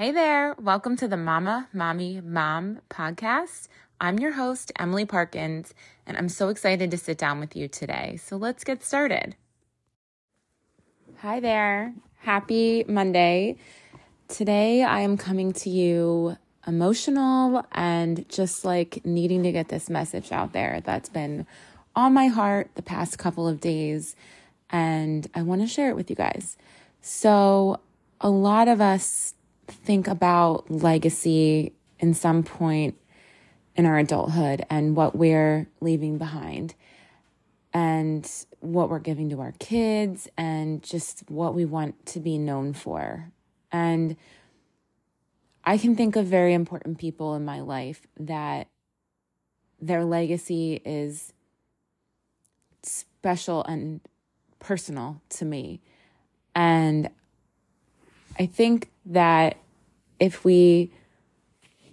Hey there, welcome to the Mama, Mommy, Mom podcast. I'm your host, Emily Parkins, and I'm so excited to sit down with you today. So let's get started. Hi there, happy Monday. Today I am coming to you emotional and just like needing to get this message out there that's been on my heart the past couple of days, and I want to share it with you guys. So, a lot of us think about legacy in some point in our adulthood and what we're leaving behind and what we're giving to our kids and just what we want to be known for. And I can think of very important people in my life that their legacy is special and personal to me. And I think that if we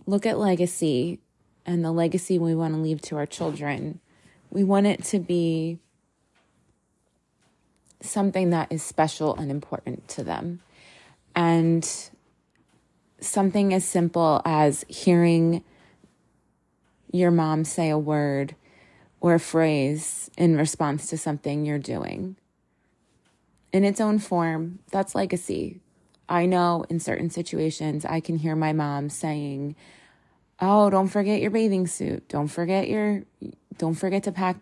look at legacy and the legacy we want to leave to our children, we want it to be something that is special and important to them. And something as simple as hearing your mom say a word or a phrase in response to something you're doing. In its own form, that's legacy. I know in certain situations, I can hear my mom saying, Oh, don't forget your bathing suit. Don't forget your, don't forget to pack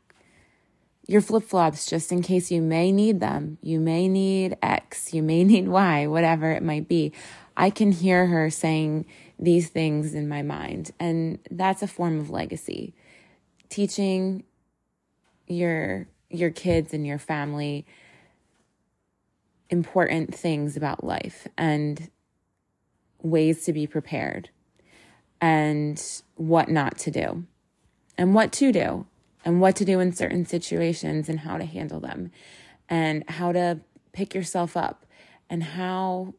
your flip flops just in case you may need them. You may need X, you may need Y, whatever it might be. I can hear her saying these things in my mind. And that's a form of legacy. Teaching your, your kids and your family important things about life and ways to be prepared and what not to do and what to do and what to do in certain situations and how to handle them and how to pick yourself up and how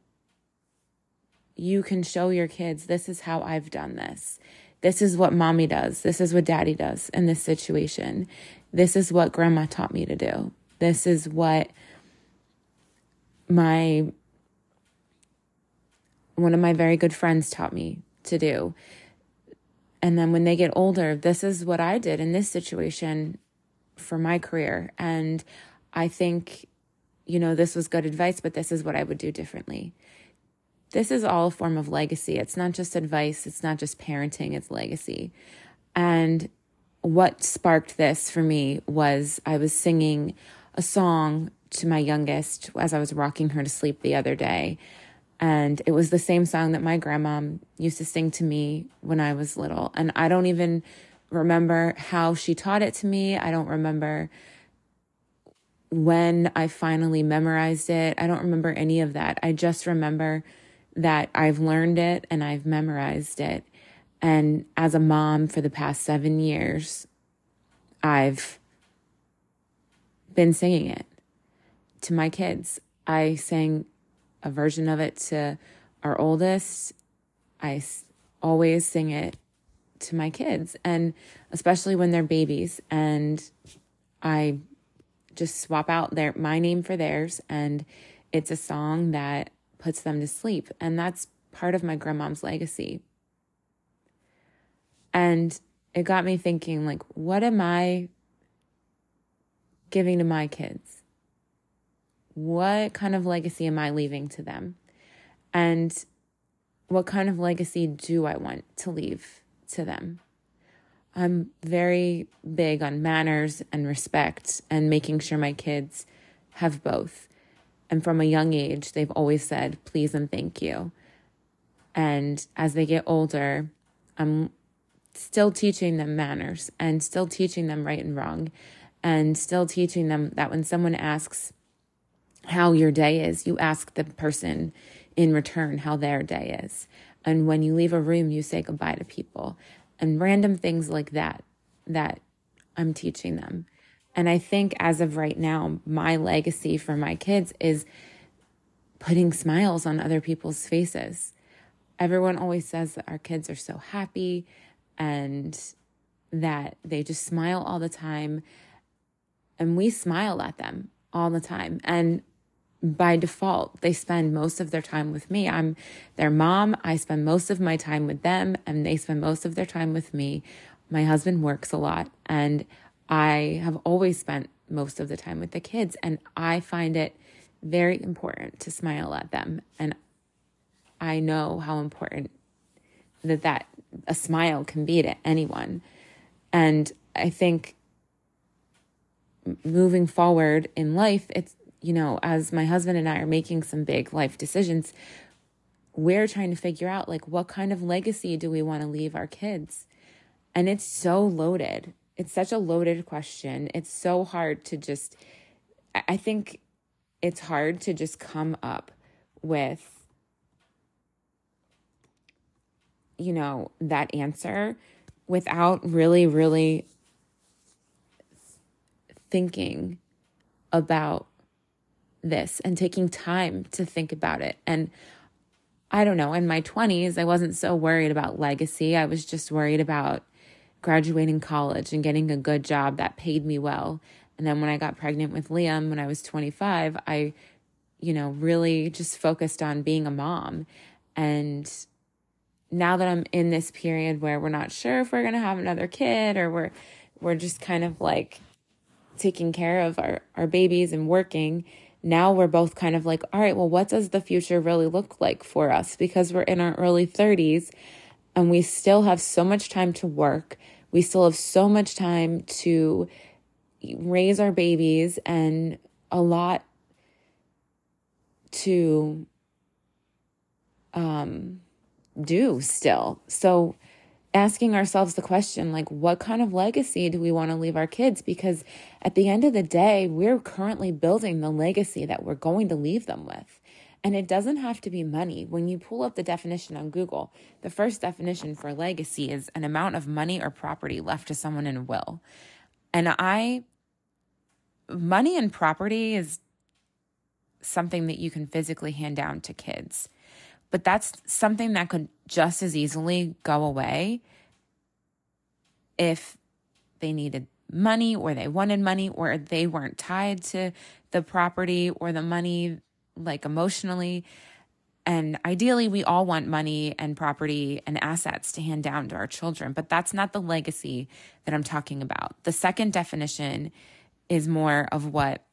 you can show your kids this is how I've done this. This is what mommy does. This is what daddy does in this situation. This is what grandma taught me to do. This is what my one of my very good friends taught me to do. And then when they get older, this is what I did in this situation for my career. And I think, you know, this was good advice, but this is what I would do differently. This is all a form of legacy. It's not just advice, it's not just parenting, it's legacy. And what sparked this for me was I was singing a song to my youngest as I was rocking her to sleep the other day. And it was the same song that my grandma used to sing to me when I was little. And I don't even remember how she taught it to me. I don't remember when I finally memorized it. I don't remember any of that. I just remember that I've learned it and I've memorized it. And as a mom for the past seven years, I've been singing it to my kids. I sang a version of it to our oldest. I always sing it to my kids, and especially when they're babies. And I just swap out their my name for theirs, and it's a song that puts them to sleep. And that's part of my grandmom's legacy. And it got me thinking, like, what am I giving to my kids? What kind of legacy am I leaving to them? And what kind of legacy do I want to leave to them? I'm very big on manners and respect and making sure my kids have both. And from a young age, they've always said, please and thank you. And as they get older, I'm still teaching them manners and still teaching them right and wrong and still teaching them that when someone asks, how your day is. You ask the person in return how their day is. And when you leave a room, you say goodbye to people and random things like that, that I'm teaching them. And I think as of right now, my legacy for my kids is putting smiles on other people's faces. Everyone always says that our kids are so happy and that they just smile all the time. And we smile at them all the time. And by default, they spend most of their time with me. I'm their mom. I spend most of my time with them, and they spend most of their time with me. My husband works a lot, and I have always spent most of the time with the kids. And I find it very important to smile at them. And I know how important that that a smile can be to anyone. And I think moving forward in life, it's, you know, as my husband and I are making some big life decisions, we're trying to figure out like what kind of legacy do we want to leave our kids? And it's so loaded. It's such a loaded question. It's so hard to just, I think it's hard to just come up with you know that answer without really really thinking about this and taking time to think about it and I don't know, in my 20s, I wasn't so worried about legacy. I was just worried about graduating college and getting a good job that paid me well and then when I got pregnant with Liam when I was 25, I, you know, really just focused on being a mom. And now that I'm in this period where we're not sure if we're going to have another kid or we're we're just kind of like taking care of our our babies and working, now we're both kind of like, all right, well, what does the future really look like for us because we're in our early 30s and we still have so much time to work. We still have so much time to raise our babies and a lot to um, do still. So, asking ourselves the question like, what kind of legacy do we want to leave our kids? Because at the end of the day, we're currently building the legacy that we're going to leave them with. And it doesn't have to be money. When you pull up the definition on Google, the first definition for legacy is an amount of money or property left to someone in will. And I money and property is something that you can physically hand down to kids. But that's something that could just as easily go away if they needed money or they wanted money or they weren't tied to the property or the money like emotionally. And ideally, we all want money and property and assets to hand down to our children, but that's not the legacy that I'm talking about. The second definition is more of what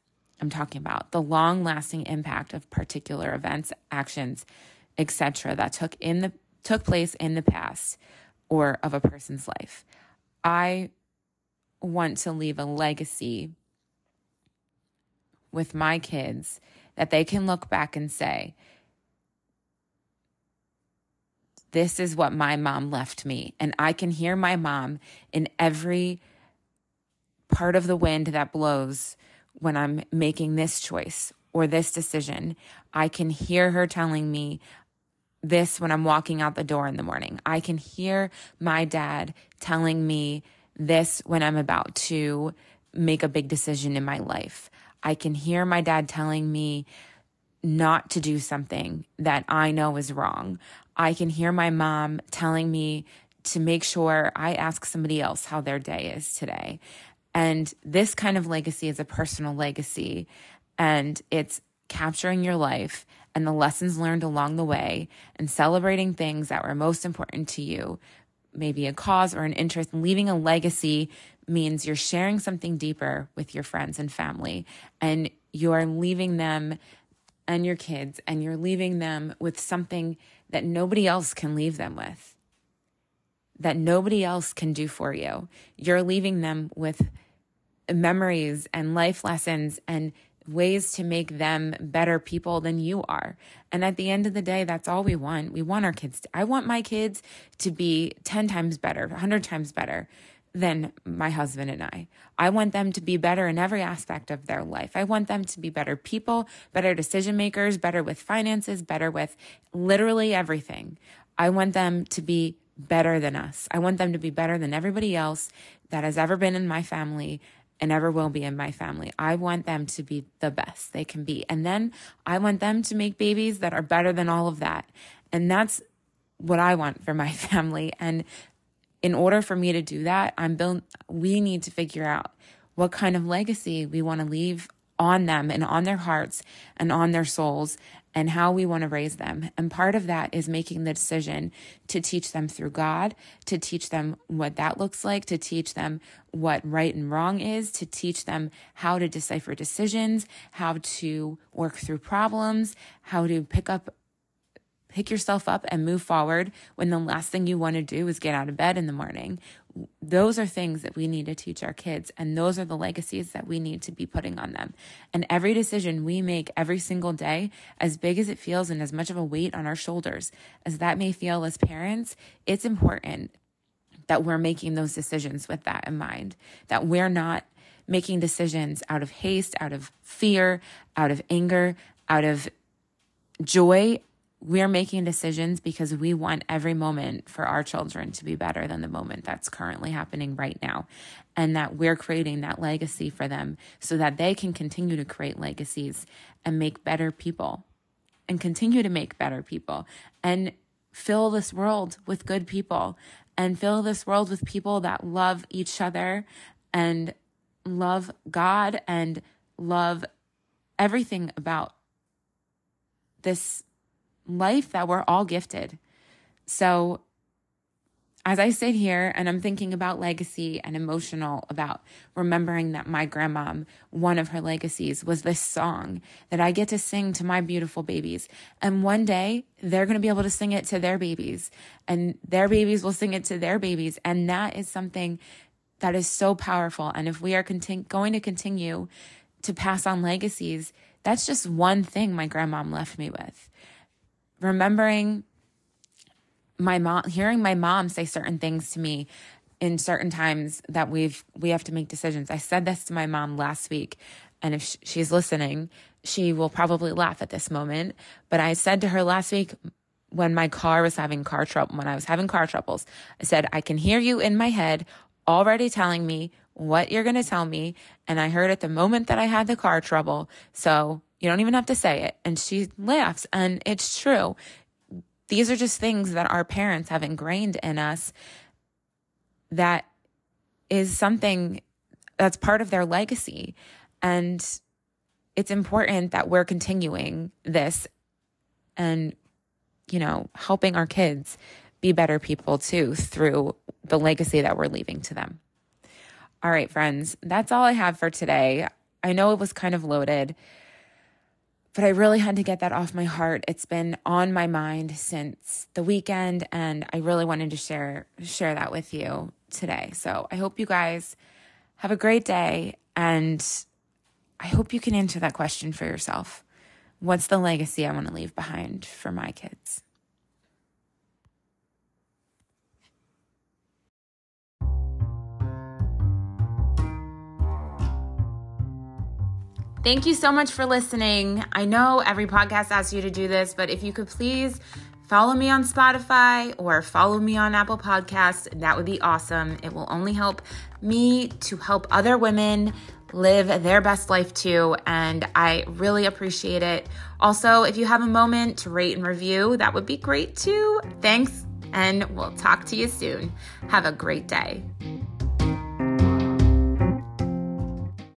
I'm talking about the long lasting impact of particular events, actions, etc. that took in the took place in the past or of a person's life. I want to leave a legacy with my kids that they can look back and say, This is what my mom left me. And I can hear my mom in every part of the wind that blows when I'm making this choice or this decision. I can hear her telling me this when I'm walking out the door in the morning. I can hear my dad telling me this when I'm about to make a big decision in my life. I can hear my dad telling me not to do something that I know is wrong. I can hear my mom telling me to make sure I ask somebody else how their day is today. And this kind of legacy is a personal legacy and it's capturing your life and the lessons learned along the way and celebrating things that were most important to you, maybe a cause or an interest. Leaving a legacy means you're sharing something deeper with your friends and family and you're leaving them and your kids and you're leaving them with something that nobody else can leave them with that nobody else can do for you. You're leaving them with memories and life lessons and ways to make them better people than you are. And at the end of the day, that's all we want. We want our kids. To, I want my kids to be 10 times better, 100 times better than my husband and I. I want them to be better in every aspect of their life. I want them to be better people, better decision makers, better with finances, better with literally everything. I want them to be better than us. I want them to be better than everybody else that has ever been in my family and ever will be in my family. I want them to be the best they can be. And then I want them to make babies that are better than all of that. And that's what I want for my family. And in order for me to do that, I'm build we need to figure out what kind of legacy we want to leave on them and on their hearts and on their souls and how we want to raise them. And part of that is making the decision to teach them through God, to teach them what that looks like, to teach them what right and wrong is, to teach them how to decipher decisions, how to work through problems, how to pick up pick yourself up and move forward when the last thing you want to do is get out of bed in the morning. Those are things that we need to teach our kids, and those are the legacies that we need to be putting on them. And every decision we make every single day, as big as it feels and as much of a weight on our shoulders as that may feel as parents, it's important that we're making those decisions with that in mind, that we're not making decisions out of haste, out of fear, out of anger, out of joy we're making decisions because we want every moment for our children to be better than the moment that's currently happening right now. And that we're creating that legacy for them so that they can continue to create legacies and make better people and continue to make better people and fill this world with good people and fill this world with people that love each other and love God and love everything about this life that we're all gifted. So, as I sit here and I'm thinking about legacy and emotional about remembering that my grandmom, one of her legacies was this song that I get to sing to my beautiful babies. And one day they're going to be able to sing it to their babies and their babies will sing it to their babies. And that is something that is so powerful. And if we are going to continue to pass on legacies, that's just one thing my grandmom left me with remembering my mom hearing my mom say certain things to me in certain times that we've we have to make decisions. I said this to my mom last week and if she's listening, she will probably laugh at this moment, but I said to her last week when my car was having car trouble when I was having car troubles, I said I can hear you in my head already telling me what you're going to tell me and I heard it the moment that I had the car trouble. So you don't even have to say it. And she laughs. And it's true. These are just things that our parents have ingrained in us that is something that's part of their legacy. And it's important that we're continuing this and, you know, helping our kids be better people too through the legacy that we're leaving to them. All right, friends, that's all I have for today. I know it was kind of loaded but I really had to get that off my heart. It's been on my mind since the weekend and I really wanted to share share that with you today. So, I hope you guys have a great day and I hope you can answer that question for yourself. What's the legacy I want to leave behind for my kids? Thank you so much for listening. I know every podcast asks you to do this, but if you could please follow me on Spotify or follow me on Apple Podcasts, that would be awesome. It will only help me to help other women live their best life too. And I really appreciate it. Also, if you have a moment to rate and review, that would be great too. Thanks, and we'll talk to you soon. Have a great day.